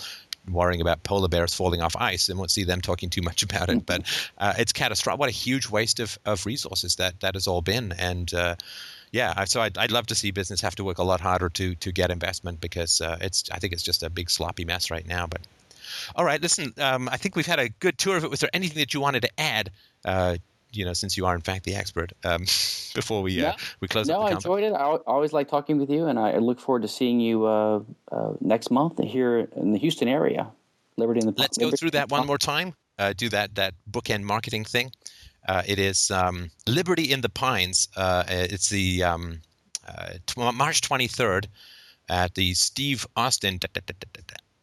worrying about polar bears falling off ice and won't see them talking too much about it. But uh, it's catastrophic. What a huge waste of, of resources that that has all been. And uh, yeah, so I'd, I'd love to see business have to work a lot harder to to get investment because uh, it's I think it's just a big sloppy mess right now. But all right, listen, um, I think we've had a good tour of it. Was there anything that you wanted to add? Uh, you know, since you are in fact the expert, um, before we uh, we close. No, I enjoyed it. I always like talking with you, and I look forward to seeing you uh, uh, next month here in the Houston area. Liberty in the. Let's Liberty go through that one more time. Uh, do that that bookend marketing thing. Uh, it is um, Liberty in the Pines. Uh, it's the um, uh, t- March 23rd. at the Steve Austin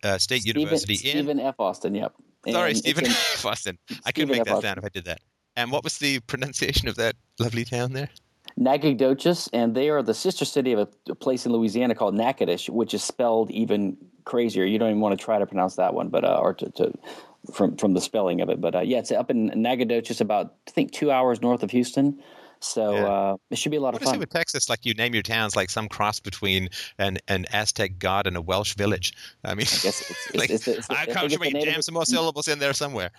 uh, State Stephen, University Stephen in. F. Austin. Yep. Sorry, And Stephen in- F. Austin. I couldn't make F. that Austin. sound if I did that. And what was the pronunciation of that lovely town there? Nacogdoches, and they are the sister city of a, a place in Louisiana called Natchitoches, which is spelled even crazier. You don't even want to try to pronounce that one, but uh, or to, to from from the spelling of it. But uh, yeah, it's up in Nacogdoches, about I think two hours north of Houston. So Yeah. uh, it should be a lot What of it fun. with Texas? Like you name your towns like some cross between an, an Aztec god and a Welsh village. I mean, I guess it's, it's, like, it's, it's, I I think can't it's the jam some more syllables in there somewhere.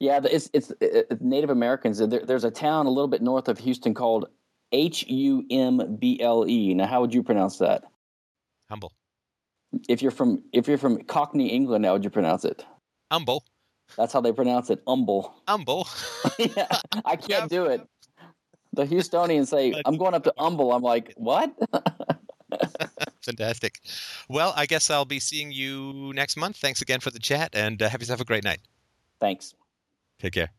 Yeah, it's it's uh, Native Americans. There, there's a town a little bit north of Houston called H U M B L E. Now, how would you pronounce that? Humble. If you're from if you're from Cockney, England, how would you pronounce it? Humble. That's how they pronounce it. Umble. Humble. yeah, I can't do it. The Houstonians say, "I'm going up to Umble." I'm like, "What?" Fantastic. Well, I guess I'll be seeing you next month. Thanks again for the chat and uh, have yourself a great night. Thanks. Take care.